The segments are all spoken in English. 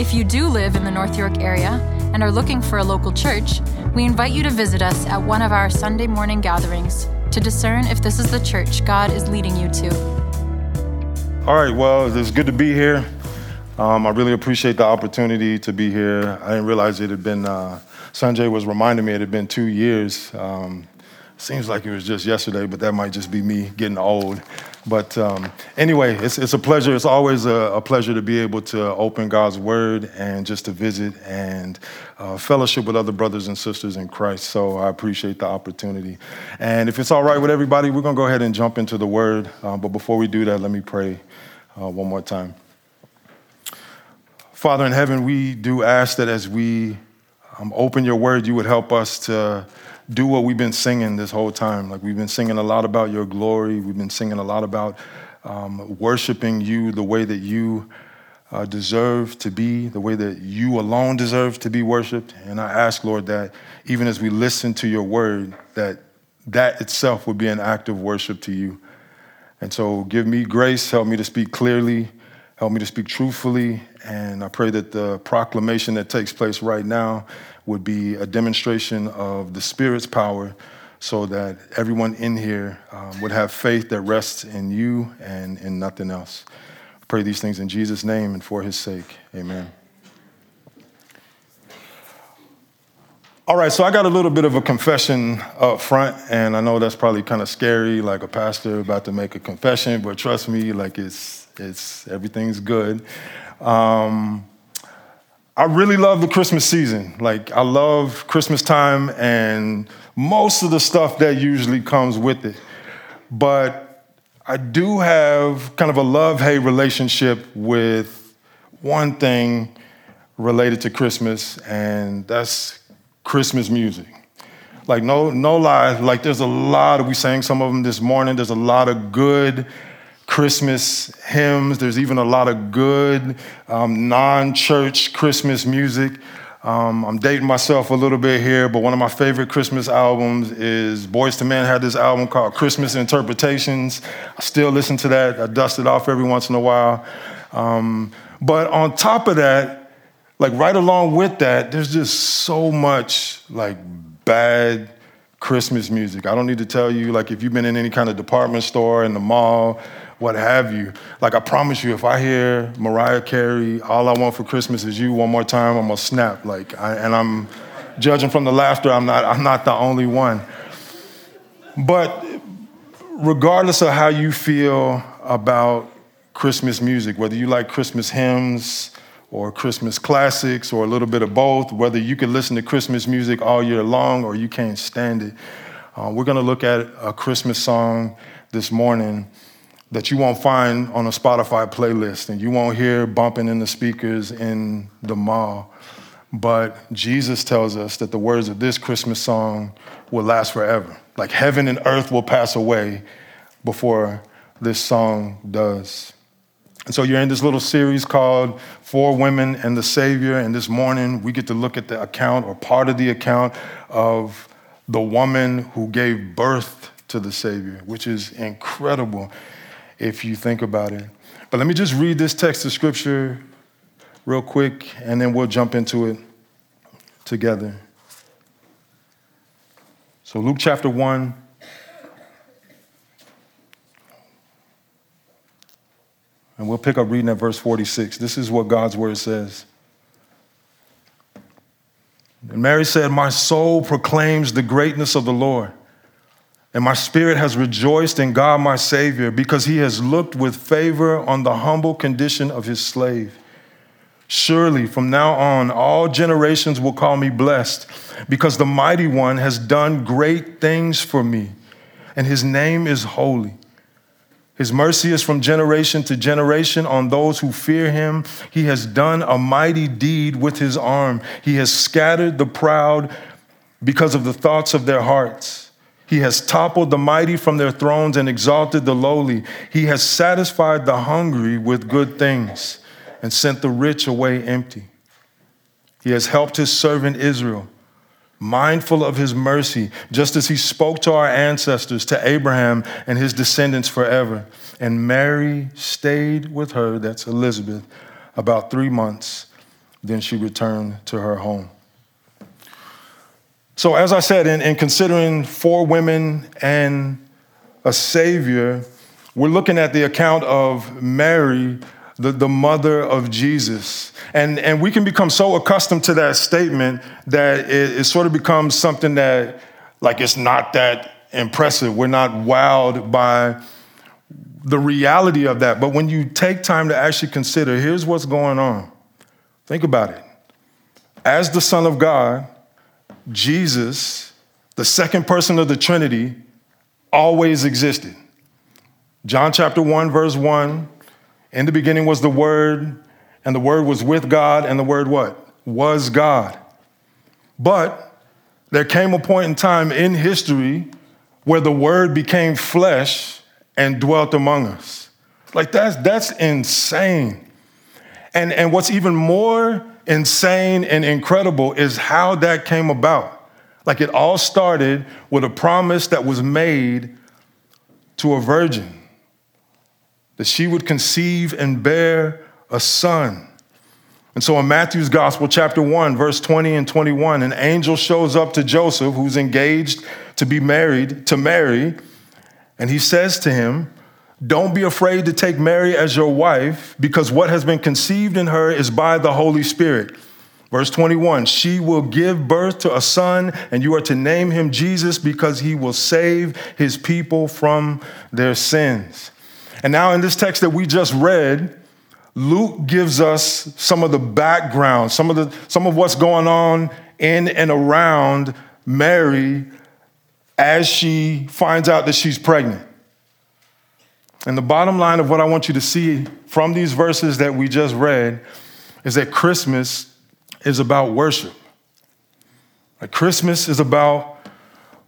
If you do live in the North York area and are looking for a local church, we invite you to visit us at one of our Sunday morning gatherings to discern if this is the church God is leading you to. All right, well, it's good to be here. Um, I really appreciate the opportunity to be here. I didn't realize it had been, uh, Sanjay was reminding me it had been two years. Um, seems like it was just yesterday, but that might just be me getting old. But um, anyway, it's, it's a pleasure. It's always a, a, pleasure to be able to open God's Word and just to visit and uh, fellowship with other brothers and sisters in Christ. So I appreciate the opportunity. And if it's all right with everybody, we're going to go ahead and jump into the Word. Uh, but before we do that, let me pray uh, one more time. Father in heaven, we do ask that as we um, open your word, you would help us to do what we've been singing this whole time. Like we've been singing a lot about your glory, we've been singing a lot about um, worshiping you the way that you uh, deserve to be, the way that you alone deserve to be worshiped. And I ask, Lord, that even as we listen to your word, that that itself would be an act of worship to you. And so give me grace, help me to speak clearly, help me to speak truthfully, and I pray that the proclamation that takes place right now would be a demonstration of the Spirit's power so that everyone in here um, would have faith that rests in you and in nothing else. I pray these things in Jesus' name and for his sake. Amen. All right, so I got a little bit of a confession up front, and I know that's probably kind of scary, like a pastor about to make a confession, but trust me, like it's it's everything's good. Um, I really love the Christmas season. Like, I love Christmas time and most of the stuff that usually comes with it. But I do have kind of a love hate relationship with one thing related to Christmas, and that's Christmas music. Like, no, no lie, like, there's a lot of, we sang some of them this morning, there's a lot of good Christmas hymns. There's even a lot of good um, non church Christmas music. Um, I'm dating myself a little bit here, but one of my favorite Christmas albums is Boyz II Men had this album called Christmas Interpretations. I still listen to that. I dust it off every once in a while. Um, but on top of that, like right along with that, there's just so much like bad Christmas music. I don't need to tell you, like if you've been in any kind of department store in the mall, what have you. Like, I promise you, if I hear Mariah Carey, All I Want for Christmas is You one more time, I'm gonna snap. Like, I, and I'm judging from the laughter, I'm not, I'm not the only one. But regardless of how you feel about Christmas music, whether you like Christmas hymns or Christmas classics or a little bit of both, whether you can listen to Christmas music all year long or you can't stand it, uh, we're gonna look at a Christmas song this morning that you won't find on a Spotify playlist and you won't hear bumping in the speakers in the mall. But Jesus tells us that the words of this Christmas song will last forever. Like heaven and earth will pass away before this song does. And so you're in this little series called Four Women and the Savior. And this morning we get to look at the account or part of the account of the woman who gave birth to the Savior, which is incredible if you think about it. But let me just read this text of scripture real quick, and then we'll jump into it together. So, Luke chapter 1. And we'll pick up reading at verse 46. This is what God's word says. And Mary said, My soul proclaims the greatness of the Lord. And my spirit has rejoiced in God my Savior because he has looked with favor on the humble condition of his slave. Surely from now on, all generations will call me blessed because the mighty one has done great things for me, and his name is holy. His mercy is from generation to generation on those who fear him. He has done a mighty deed with his arm. He has scattered the proud because of the thoughts of their hearts. He has toppled the mighty from their thrones and exalted the lowly. He has satisfied the hungry with good things and sent the rich away empty. He has helped his servant Israel mindful of his mercy, just as he spoke to our ancestors, to Abraham and his descendants forever. And Mary stayed with her, that's Elizabeth, about three months. Then she returned to her home. So, as I said, in, in considering four women and a Savior, we're looking at the account of Mary the, the mother of Jesus. And, and we can become so accustomed to that statement that it, it sort of becomes something that, like, it's not that impressive. We're not wowed by the reality of that. But when you take time to actually consider, here's what's going on. Think about it. As the Son of God, Jesus, the second person of the Trinity, always existed. John chapter 1, verse 1 in the beginning was the Word, and the Word was with God, and the Word what? Was God. But there came a point in time in history where the Word became flesh and dwelt among us. Like that's that's insane. And, and what's even more insane and incredible is how that came about. Like it all started with a promise that was made to a virgin that she would conceive and bear a son. And so in Matthew's Gospel, chapter 1, verse 20 and 21, an angel shows up to Joseph, who's engaged to be married to Mary, and he says to him, Don't be afraid to take Mary as your wife, because what has been conceived in her is by the Holy Spirit. Verse 21 She will give birth to a son, and you are to name him Jesus because he will save his people from their sins. And now, in this text that we just read, Luke gives us some of the background, some of, the, some of what's going on in and around Mary as she finds out that she's pregnant. And the bottom line of what I want you to see from these verses that we just read is that Christmas is about worship. Like Christmas is about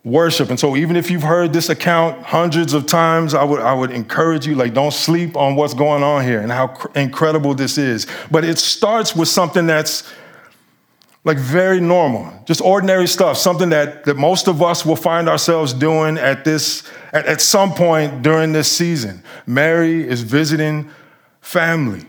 worship. And so even if you've heard this account hundreds of times, I would, I would encourage you, like, don't sleep on what's going on here and how cr- incredible this is. But it starts with something that's like very normal, just ordinary stuff, something that, that most of us will find ourselves doing at this, at, at some point during this season. Mary is visiting family.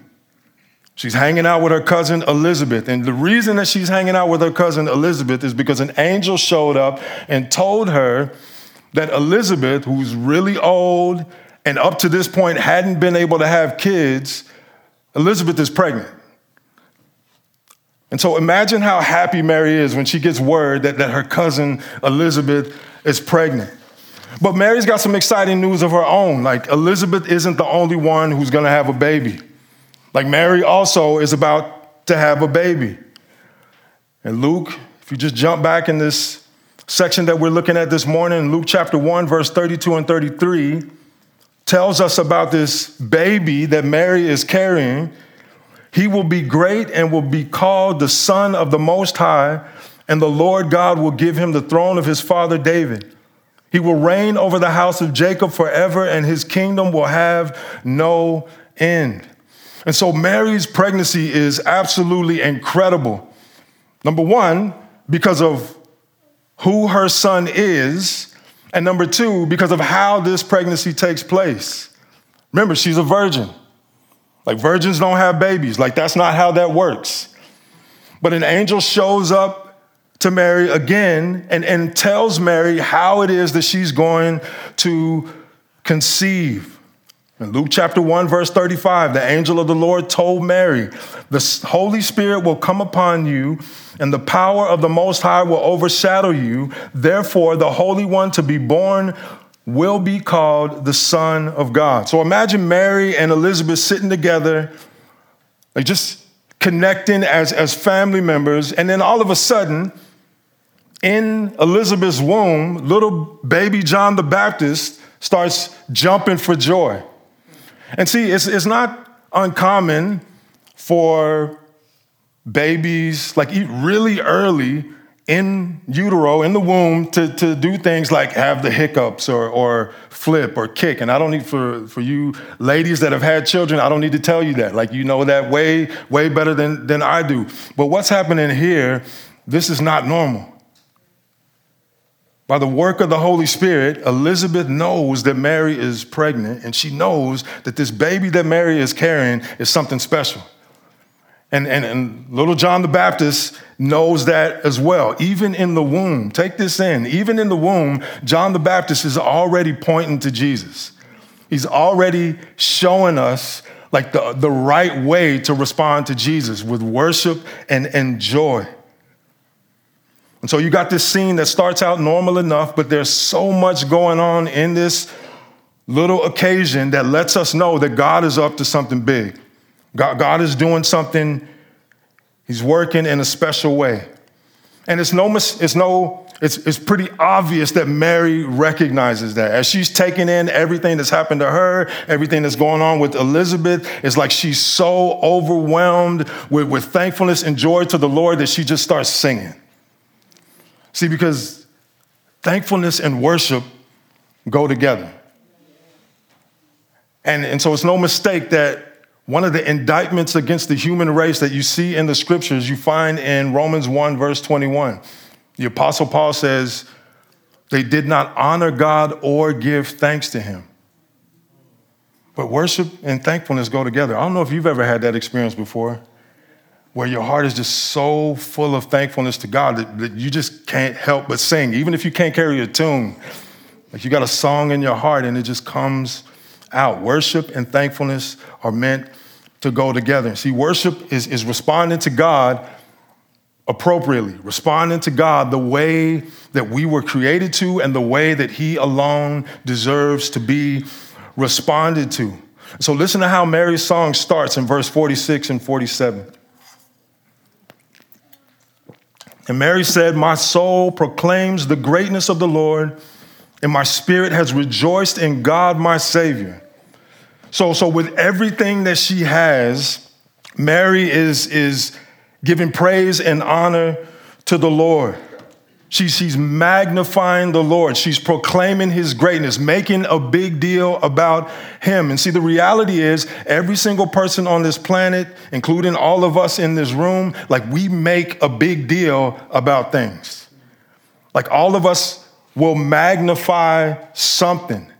She's hanging out with her cousin Elizabeth. And the reason that she's hanging out with her cousin Elizabeth is because an angel showed up and told her that Elizabeth, who's really old and up to this point hadn't been able to have kids, Elizabeth is pregnant. And so imagine how happy Mary is when she gets word that, that her cousin Elizabeth is pregnant. But Mary's got some exciting news of her own. Like, Elizabeth isn't the only one who's gonna have a baby. Like Mary also is about to have a baby. And Luke, if you just jump back in this section that we're looking at this morning, Luke chapter 1, verse 32 and 33, tells us about this baby that Mary is carrying. He will be great and will be called the Son of the Most High, and the Lord God will give him the throne of his father David. He will reign over the house of Jacob forever, and his kingdom will have no end. And so Mary's pregnancy is absolutely incredible. Number one, because of who her son is, and number two, because of how this pregnancy takes place. Remember, she's a virgin. Like, virgins don't have babies. Like, that's not how that works. But an angel shows up to Mary again and, and tells Mary how it is that she's going to conceive. In Luke chapter 1, verse 35, the angel of the Lord told Mary, The Holy Spirit will come upon you, and the power of the Most High will overshadow you. Therefore, the Holy One to be born will be called the Son of God. So imagine Mary and Elizabeth sitting together, like just connecting as, as family members, and then all of a sudden, in Elizabeth's womb, little baby John the Baptist starts jumping for joy. And see, it's, it's not uncommon for babies, like really early in utero, in the womb, to, to do things like have the hiccups or, or flip or kick. And I don't need for, for you ladies that have had children, I don't need to tell you that. Like you know that way, way better than, than I do. But what's happening here, this is not normal. By the work of the Holy Spirit, Elizabeth knows that Mary is pregnant, and she knows that this baby that Mary is carrying is something special. And, and, and little John the Baptist knows that as well. Even in the womb, take this in, even in the womb, John the Baptist is already pointing to Jesus. He's already showing us like the, the right way to respond to Jesus with worship and, and joy. And so you got this scene that starts out normal enough, but there's so much going on in this little occasion that lets us know that God is up to something big. God, God is doing something, He's working in a special way. And it's no, it's no, it's, it's pretty obvious that Mary recognizes that. As she's taking in everything that's happened to her, everything that's going on with Elizabeth, it's like she's so overwhelmed with, with thankfulness and joy to the Lord that she just starts singing. See, because thankfulness and worship go together. And, and so it's no mistake that one of the indictments against the human race that you see in the scriptures, you find in Romans 1, verse 21. The Apostle Paul says, They did not honor God or give thanks to him. But worship and thankfulness go together. I don't know if you've ever had that experience before, where your heart is just so full of thankfulness to God that, that you just can't help but sing, even if you can't carry a tune. Like you got a song in your heart and it just comes out. Worship and thankfulness are meant to go together. See, worship is, is responding to God appropriately, responding to God the way that we were created to and the way that He alone deserves to be responded to. So listen to how Mary's song starts in verse 46 and 47. And Mary said, My soul proclaims the greatness of the Lord, and my spirit has rejoiced in God my Savior so, so with everything that she has, Mary is, is giving praise and honor to the Lord. She, she's magnifying the Lord. She's proclaiming his greatness, making a big deal about him. And see, the reality is, every single person on this planet, including all of us in this room, like we make a big deal about things. Like all of us will magnify something.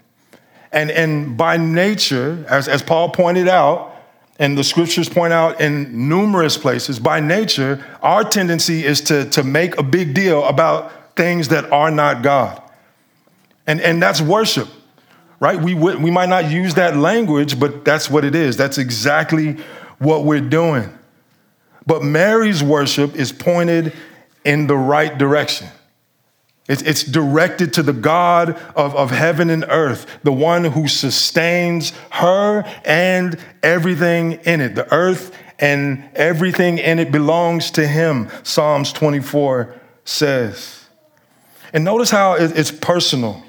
And, and by nature, as, as Paul pointed out, and the scriptures point out in numerous places, by nature, our tendency is to, to make a big deal about things that are not God. And, and that's worship, right? We, we might not use that language, but that's what it is. That's exactly what we're doing. But Mary's worship is pointed in the right direction. It's, it's directed to the God of, of heaven and earth, the one who sustains her and everything in it. The earth and everything in it belongs to him, Psalms 24 says. And notice how it's personal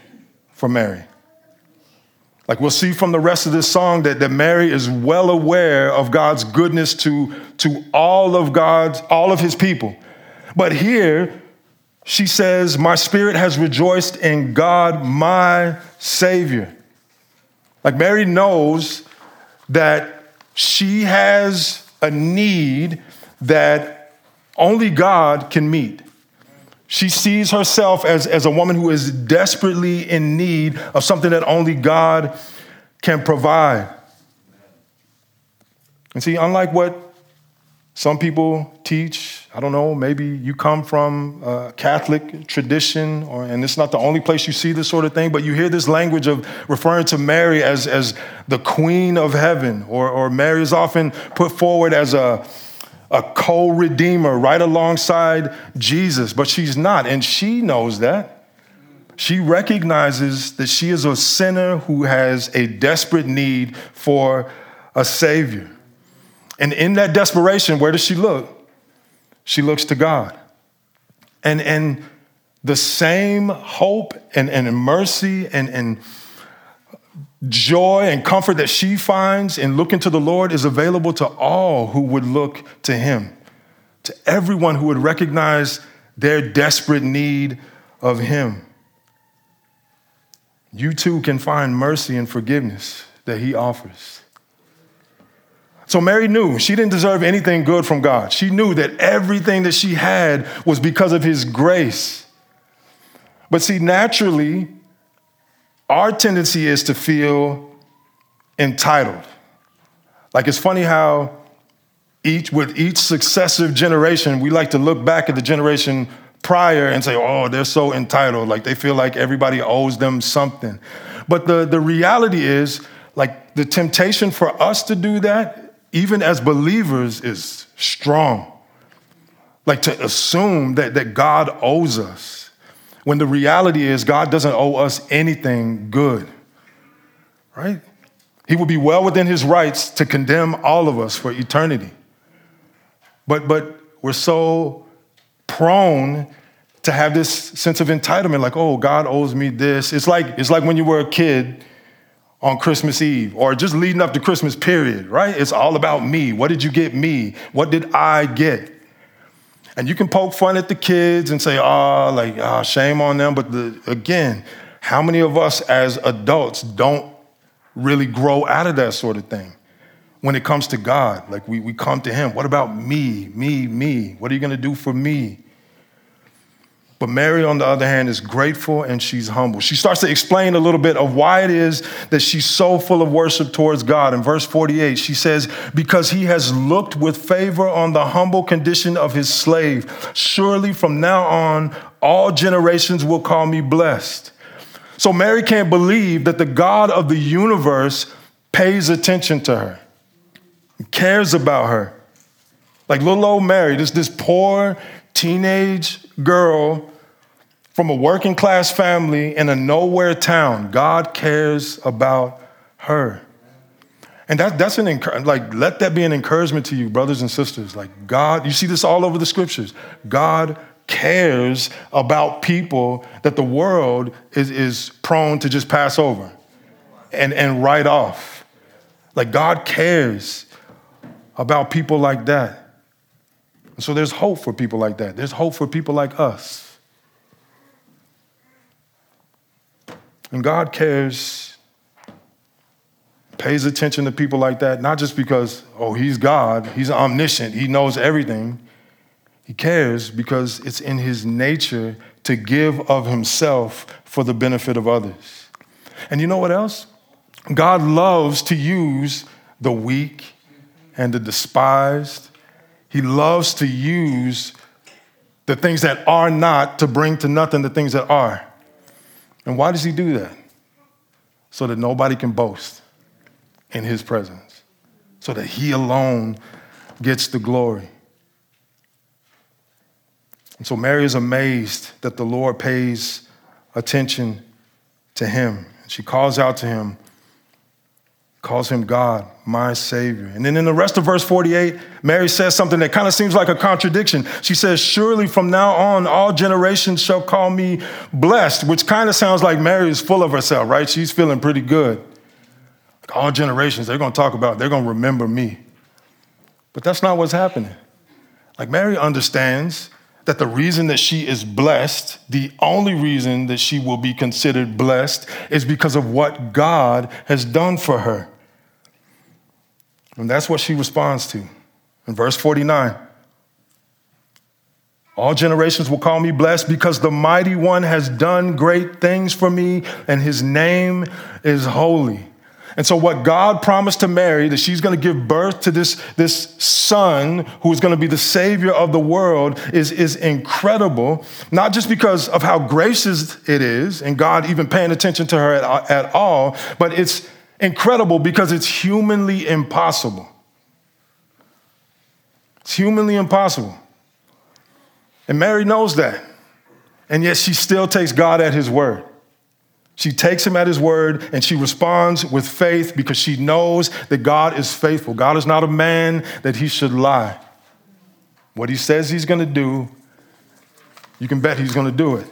for Mary. Like we'll see from the rest of this song that, that Mary is well aware of God's goodness to, to all of God's, all of his people. But here, she says, My spirit has rejoiced in God, my Savior. Like Mary knows that she has a need that only God can meet. She sees herself as, as a woman who is desperately in need of something that only God can provide. And see, unlike what some people teach, I don't know, maybe you come from a Catholic tradition, or, and it's not the only place you see this sort of thing, but you hear this language of referring to Mary as, as the queen of heaven, or, or Mary is often put forward as a, a co redeemer right alongside Jesus, but she's not, and she knows that. She recognizes that she is a sinner who has a desperate need for a Savior. And in that desperation, where does she look? She looks to God. And, and the same hope and, and mercy and, and joy and comfort that she finds in looking to the Lord is available to all who would look to Him, to everyone who would recognize their desperate need of Him. You too can find mercy and forgiveness that He offers. So Mary knew she didn't deserve anything good from God. She knew that everything that she had was because of His grace. But see, naturally, our tendency is to feel entitled. Like it's funny how each with each successive generation, we like to look back at the generation prior and say, oh, they're so entitled. Like they feel like everybody owes them something. But the, the reality is, like the temptation for us to do that, even as believers, is strong. Like to assume that, that God owes us when the reality is God doesn't owe us anything good, right? He would be well within his rights to condemn all of us for eternity. But, but we're so prone to have this sense of entitlement, like, oh, God owes me this. It's like, it's like when you were a kid on Christmas Eve or just leading up to Christmas, period, right? It's all about me. What did you get me? What did I get? And you can poke fun at the kids and say, oh, like, oh, shame on them. But the, again, how many of us as adults don't really grow out of that sort of thing? When it comes to God, like we, we come to Him, what about me, me, me? What are you gonna do for me? But Mary, on the other hand, is grateful and she's humble. She starts to explain a little bit of why it is that she's so full of worship towards God. In verse 48, she says, Because he has looked with favor on the humble condition of his slave. Surely from now on, all generations will call me blessed. So Mary can't believe that the God of the universe pays attention to her, cares about her. Like little old Mary, this, this poor teenage girl from a working class family in a nowhere town. God cares about her. And that, that's an like let that be an encouragement to you, brothers and sisters. Like God, you see this all over the scriptures. God cares about people that the world is, is prone to just pass over and, and write off. Like God cares about people like that. So there's hope for people like that. There's hope for people like us. And God cares, pays attention to people like that, not just because, oh, he's God, he's omniscient, he knows everything. He cares because it's in his nature to give of himself for the benefit of others. And you know what else? God loves to use the weak and the despised. He loves to use the things that are not to bring to nothing the things that are. And why does he do that? So that nobody can boast in his presence, so that he alone gets the glory. And so Mary is amazed that the Lord pays attention to him. She calls out to him, calls him God, my Savior. And then in the rest of verse 48, Mary says something that kind of seems like a contradiction. She says, Surely from now on, all generations shall call me blessed, which kind of sounds like Mary is full of herself, right? She's feeling pretty good. Like all generations, they're going to talk about, they're going to remember me. But that's not what's happening. Like Mary understands that the reason that she is blessed, the only reason that she will be considered blessed, is because of what God has done for her. And that's what she responds to. In verse 49, all generations will call me blessed because the mighty one has done great things for me and his name is holy. And so, what God promised to Mary, that she's going to give birth to this, this son who is going to be the savior of the world, is, is incredible. Not just because of how gracious it is, and God even paying attention to her at, at all, but it's incredible because it's humanly impossible. It's humanly impossible. And Mary knows that. And yet she still takes God at his word. She takes him at his word and she responds with faith because she knows that God is faithful. God is not a man that he should lie. What he says he's going to do, you can bet he's going to do it.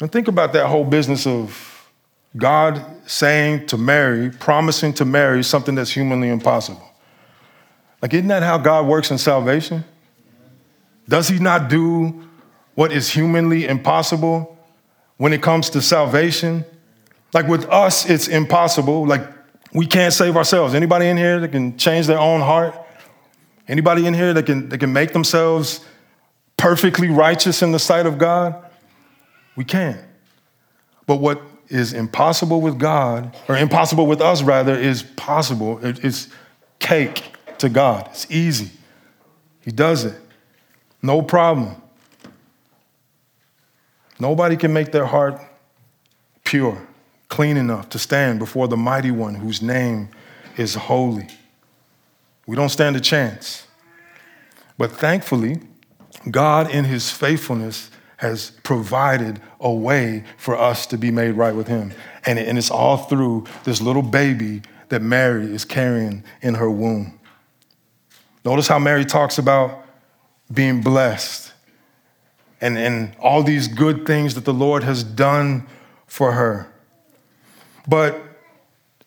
And think about that whole business of God saying to Mary, promising to Mary something that's humanly impossible. Like, isn't that how God works in salvation? Does he not do what is humanly impossible when it comes to salvation? Like with us, it's impossible. Like we can't save ourselves. Anybody in here that can change their own heart? Anybody in here that can, that can make themselves perfectly righteous in the sight of God? We can't. But what is impossible with God, or impossible with us rather, is possible. It's cake to God. It's easy. He does it. No problem. Nobody can make their heart pure, clean enough to stand before the mighty one whose name is holy. We don't stand a chance. But thankfully, God, in his faithfulness, has provided a way for us to be made right with him. And, it's all through this little baby that Mary is carrying in her womb. Notice how Mary talks about being blessed and, and all these good things that the Lord has done for her. But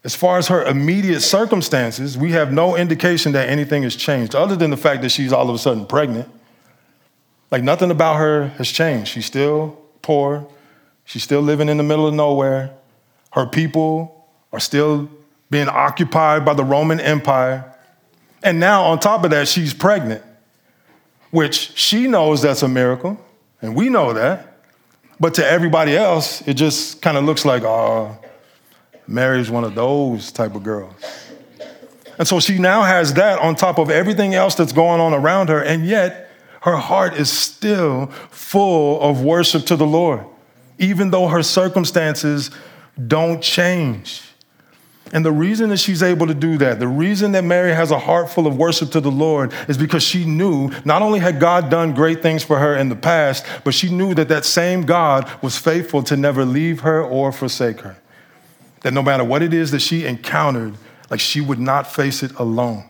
as far as her immediate circumstances, we have no indication that anything has changed, other than the fact that she's all of a sudden pregnant. Like nothing about her has changed. She's still poor, she's still living in the middle of nowhere. Her people are still being occupied by the Roman Empire. And now, on top of that, she's pregnant, which she knows that's a miracle. And we know that. But to everybody else, it just kind of looks like, oh, Mary's one of those type of girls. And so she now has that on top of everything else that's going on around her, and yet her heart is still full of worship to the Lord, even though her circumstances don't change. And the reason that she's able to do that, the reason that Mary has a heart full of worship to the Lord is because she knew not only had God done great things for her in the past, but she knew that that same God was faithful to never leave her or forsake her. That no matter what it is that she encountered, like she would not face it alone.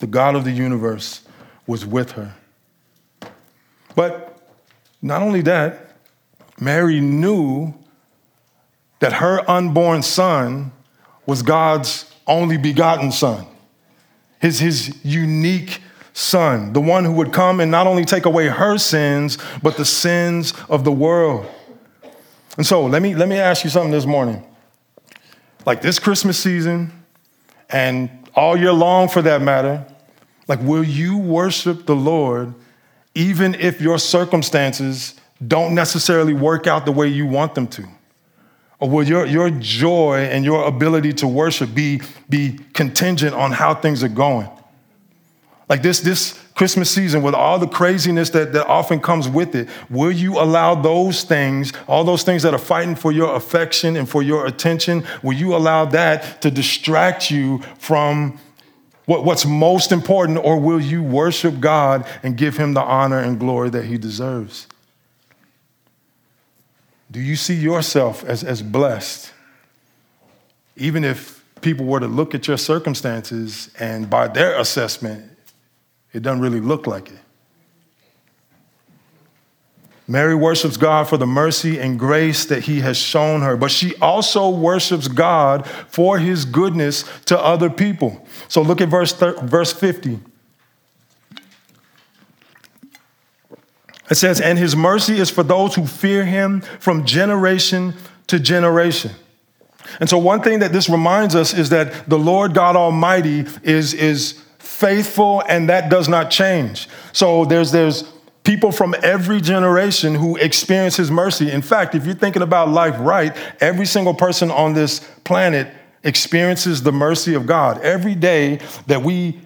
The God of the universe was with her. But not only that, Mary knew that her unborn son was God's only begotten son, his, his unique son, the one who would come and not only take away her sins, but the sins of the world. And so let me, let me ask you something this morning. Like this Christmas season, and all year long for that matter, like will you worship the Lord even if your circumstances don't necessarily work out the way you want them to? Or will your, your joy and your ability to worship be, be contingent on how things are going? Like this, this Christmas season, with all the craziness that, that often comes with it, will you allow those things, all those things that are fighting for your affection and for your attention, will you allow that to distract you from what, what's most important, or will you worship God and give him the honor and glory that he deserves? Do you see yourself as, as blessed? Even if people were to look at your circumstances and by their assessment, it doesn't really look like it. Mary worships God for the mercy and grace that he has shown her, but she also worships God for his goodness to other people. So look at verse, verse 50. It says, And his mercy is for those who fear him from generation to generation. And so, one thing that this reminds us is that the Lord God Almighty is, is faithful and that does not change. So, there's, there's people from every generation who experience his mercy. In fact, if you're thinking about life right, every single person on this planet experiences the mercy of God. Every day that we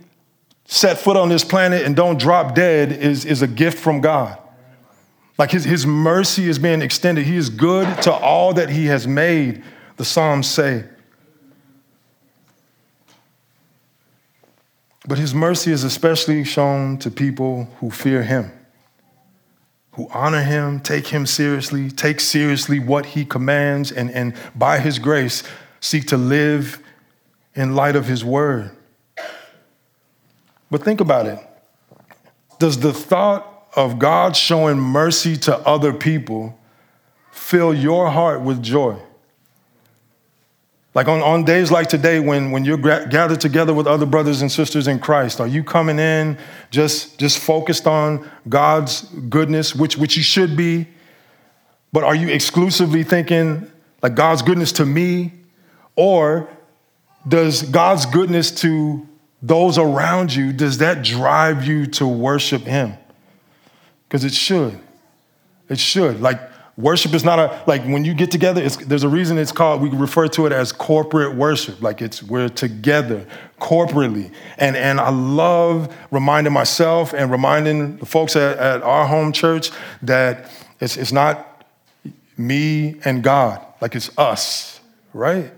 set foot on this planet and don't drop dead is, is a gift from God. Like his, his mercy is being extended. He is good to all that he has made, the Psalms say. But his mercy is especially shown to people who fear him, who honor him, take him seriously, take seriously what he commands, and, and by his grace seek to live in light of his word. But think about it. Does the thought of God showing mercy to other people, fill your heart with joy? Like on, on days like today, when, when you're gathered together with other brothers and sisters in Christ, are you coming in just, just focused on God's goodness, which, which you should be? But are you exclusively thinking like God's goodness to me? Or does God's goodness to those around you, does that drive you to worship Him? Because it should. It should. Like, worship is not a, like, when you get together, there's a reason it's called, we refer to it as corporate worship. Like, it's, we're together corporately. And, and I love reminding myself and reminding the folks at, at our home church that it's, it's not me and God, like, it's us, right?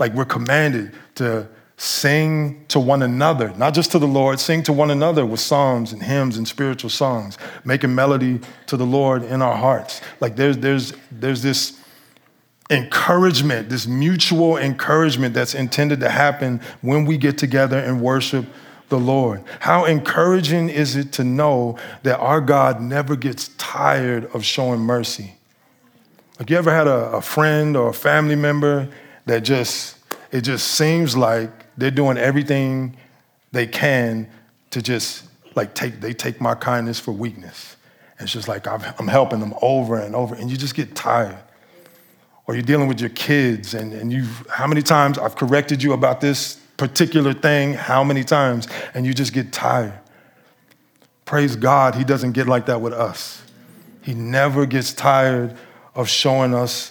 Like, we're commanded to Sing to one another, not just to the Lord, sing to one another with psalms and hymns and spiritual songs, making melody to the Lord in our hearts. Like there's, there's, there's this encouragement, this mutual encouragement that's intended to happen when we get together and worship the Lord. How encouraging is it to know that our God never gets tired of showing mercy? Like you ever had a, a friend or a family member that just, it just seems like they're doing everything they can to just like take, they take my kindness for weakness. And it's just like I'm helping them over and over, and you just get tired. Or you're dealing with your kids, and, and you've how many times I've corrected you about this particular thing, how many times, and you just get tired. Praise God, He doesn't get like that with us. He never gets tired of showing us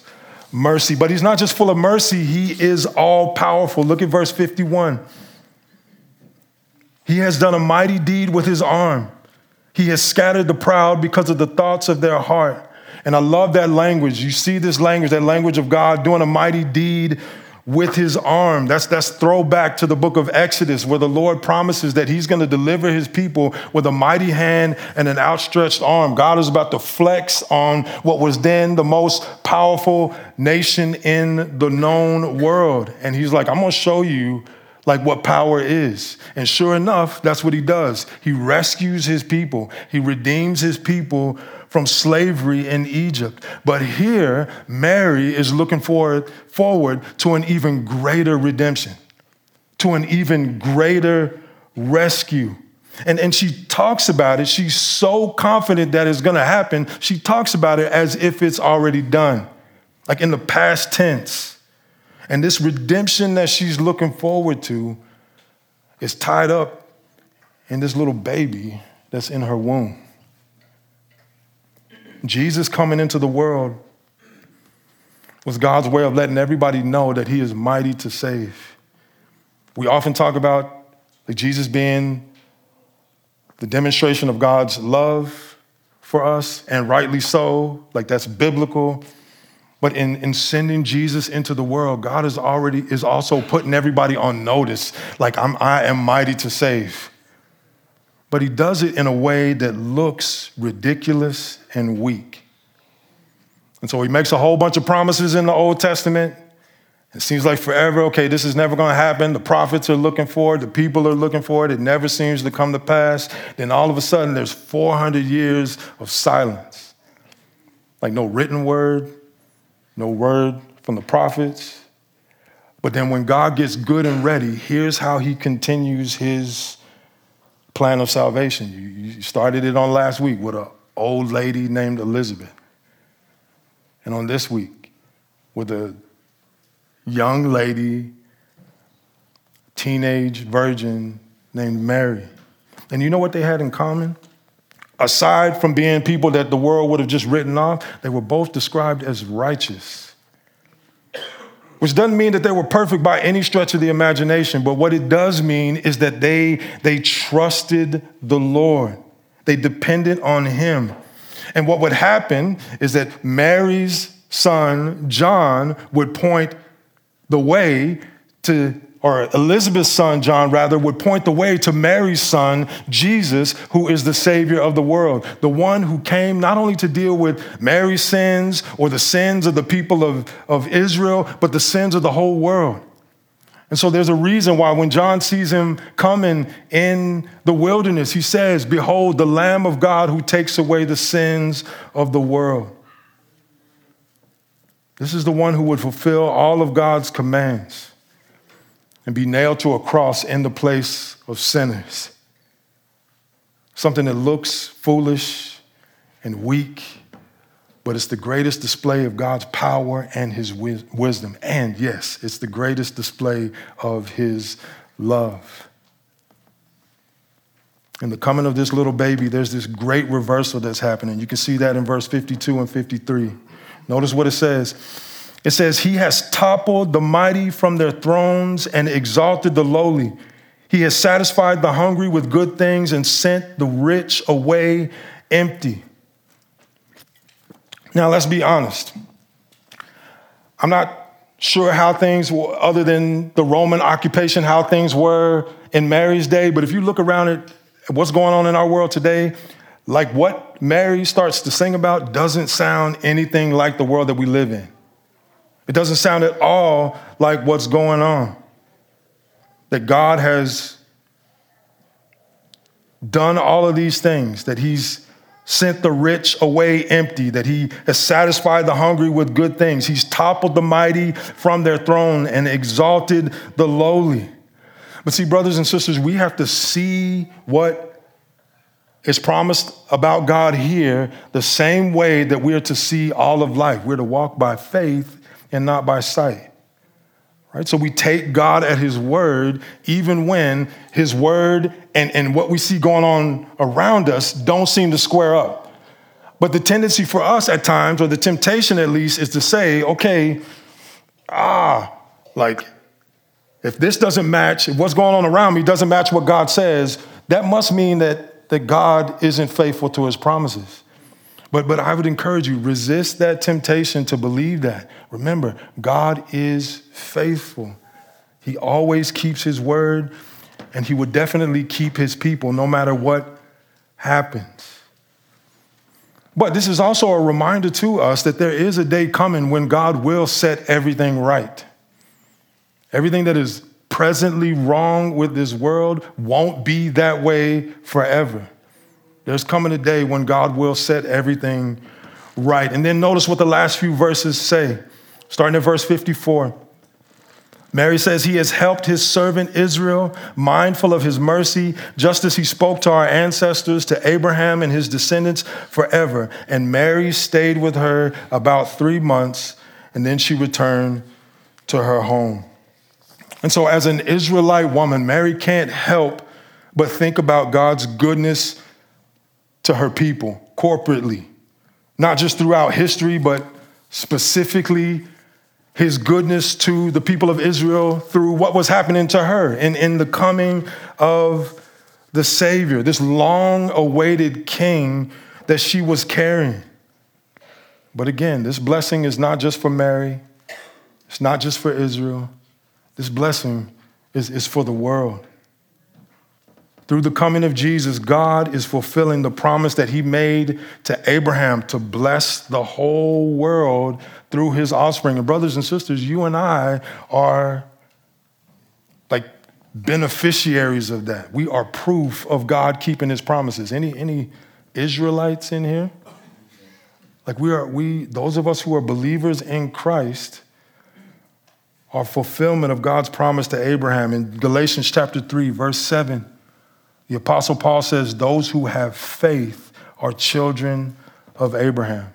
mercy. But he's not just full of mercy, he is all powerful. Look at verse 51. He has done a mighty deed with his arm. He has scattered the proud because of the thoughts of their heart. And I love that language. You see this language, that language of God doing a mighty deed with his arm. That's, that's throwback to the book of Exodus, where the Lord promises that he's going to deliver his people with a mighty hand and an outstretched arm. God is about to flex on what was then the most powerful nation in the known world. And he's like, I'm going to show you like what power is. And sure enough, that's what he does. He rescues his people, he redeems his people from slavery in Egypt. But here, Mary is looking forward, forward to an even greater redemption, to an even greater rescue. And, and she talks about it. She's so confident that it's going to happen. She talks about it as if it's already done, like in the past tense. And this redemption that she's looking forward to is tied up in this little baby that's in her womb. Jesus coming into the world was God's way of letting everybody know that he is mighty to save. We often talk about like Jesus being the demonstration of God's love for us, and rightly so, like that's biblical. But in, in sending Jesus into the world, God is already is also putting everybody on notice, like I'm I am mighty to save but he does it in a way that looks ridiculous and weak. And so he makes a whole bunch of promises in the Old Testament. It seems like forever, okay, this is never going to happen. The prophets are looking for it, the people are looking for it. It never seems to come to pass. Then all of a sudden, there's 400 years of silence. Like no written word, no word from the prophets. But then when God gets good and ready, here's how he continues his plan of salvation. You, you started it on last week with an old lady named Elizabeth. And on this week, with a young lady, teenage virgin named Mary. And you know what they had in common? Aside from being people that the world would have just written off, they were both described as righteous which doesn't mean that they were perfect by any stretch of the imagination, but what it does mean is that they, they trusted the Lord. They depended on him. And what would happen is that Mary's son, John, would point the way to or Elizabeth's son, John, rather, would point the way to Mary's son, Jesus, who is the Savior of the world, the one who came not only to deal with Mary's sins or the sins of the people of, of Israel, but the sins of the whole world. And so there's a reason why when John sees him coming in the wilderness, he says, Behold, the Lamb of God who takes away the sins of the world. This is the one who would fulfill all of God's commands and be nailed to a cross in the place of sinners. Something that looks foolish and weak, but it's the greatest display of God's power and his wisdom. And yes, it's the greatest display of his love. In the coming of this little baby, there's this great reversal that's happening. You can see that in verse 52 and 53. Notice what it says. It says, He has toppled the mighty from their thrones and exalted the lowly. He has satisfied the hungry with good things and sent the rich away empty. Now, let's be honest. I'm not sure how things, were, other than the Roman occupation, how things were in Mary's day, but if you look around at what's going on in our world today, like what Mary starts to sing about doesn't sound anything like the world that we live in. It doesn't sound at all like what's going on. That God has done all of these things, that He's sent the rich away empty, that He has satisfied the hungry with good things. He's toppled the mighty from their throne and exalted the lowly. But see, brothers and sisters, we have to see what is promised about God here the same way that we're to see all of life. We're to walk by faith and not by sight. Right? So we take God at his word, even when his word and, and what we see going on around us don't seem to square up. But the tendency for us at times, or the temptation at least, is to say, okay, ah, like if this doesn't match, if what's going on around me doesn't match what God says, that must mean that, that God isn't faithful to his promises. But, but I would encourage you, resist that temptation to believe that. Remember, God is faithful. He always keeps his word, and he would definitely keep his people no matter what happens. But this is also a reminder to us that there is a day coming when God will set everything right. Everything that is presently wrong with this world won't be that way forever. There's coming a day when God will set everything right. And then notice what the last few verses say, starting at verse 54. Mary says, He has helped His servant Israel, mindful of His mercy, just as He spoke to our ancestors, to Abraham and his descendants forever. And Mary stayed with her about three months, and then she returned to her home. And so, as an Israelite woman, Mary can't help but think about God's goodness to her people corporately, not just throughout history, but specifically his goodness to the people of Israel through what was happening to her and in the coming of the Savior, this long awaited king that she was carrying. But again, this blessing is not just for Mary, it's not just for Israel, this blessing is, is for the world. Through the coming of Jesus, God is fulfilling the promise that He made to Abraham to bless the whole world through His offspring. And, brothers and sisters, you and I are like beneficiaries of that. We are proof of God keeping His promises. Any, any Israelites in here? Like we are, we, those of us who are believers in Christ, are fulfillment of God's promise to Abraham. In Galatians chapter 3, verse 7, the Apostle Paul says, Those who have faith are children of Abraham.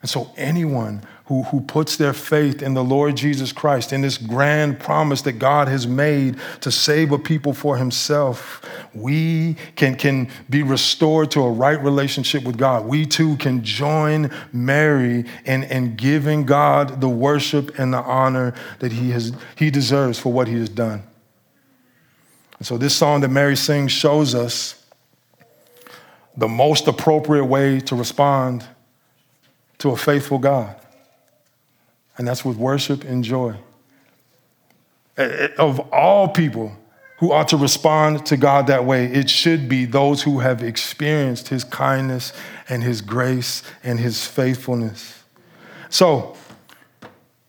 And so, anyone who, who puts their faith in the Lord Jesus Christ, in this grand promise that God has made to save a people for himself, we can, can be restored to a right relationship with God. We too can join Mary in, in giving God the worship and the honor that he, has, he deserves for what he has done. And so, this song that Mary sings shows us the most appropriate way to respond to a faithful God and that's with worship and joy. Of all people who ought to respond to God that way, it should be those who have experienced His kindness and His grace and His faithfulness. So,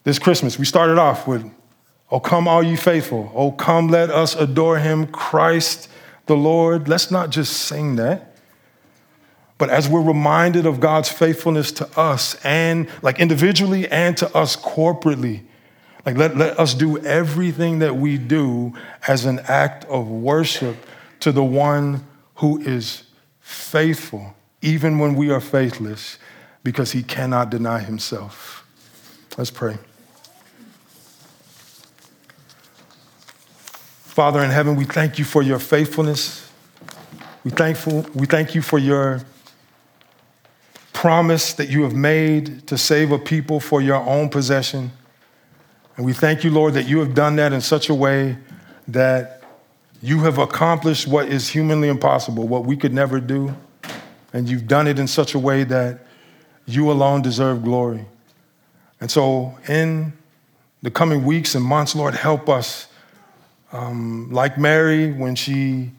this Christmas, we started off with, Oh, come, all you faithful. Oh, come, let us adore Him, Christ the Lord. Let's not just sing that, But as we're reminded of God's faithfulness to us and like individually and to us corporately, like let, let us do everything that we do as an act of worship to the one who is faithful, even when we are faithless, because he cannot deny himself. Let's pray. Father in heaven, we thank you for your faithfulness. We thankful, we thank you for your promise that you have made to save a people for your own possession. And we thank you, Lord, that you have done that in such a way that you have accomplished what is humanly impossible, what we could never do. And you've done it in such a way that you alone deserve glory. And so, in the coming weeks and months, Lord, help us um, like Mary, when she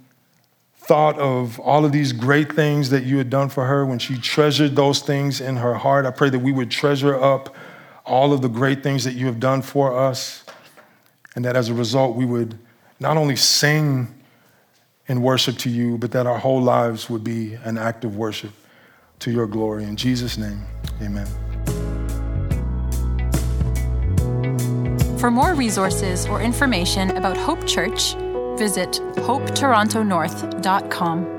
thought of all of these great things that you had done for her, when she treasured those things in her heart, I pray that we would treasure up all of the great things that you have done for us, and that as a result, we would not only sing in worship to you, but that our whole lives would be an act of worship to your glory. In Jesus' name, amen. For more resources or information about Hope Church, visit hopetorontonorth.com.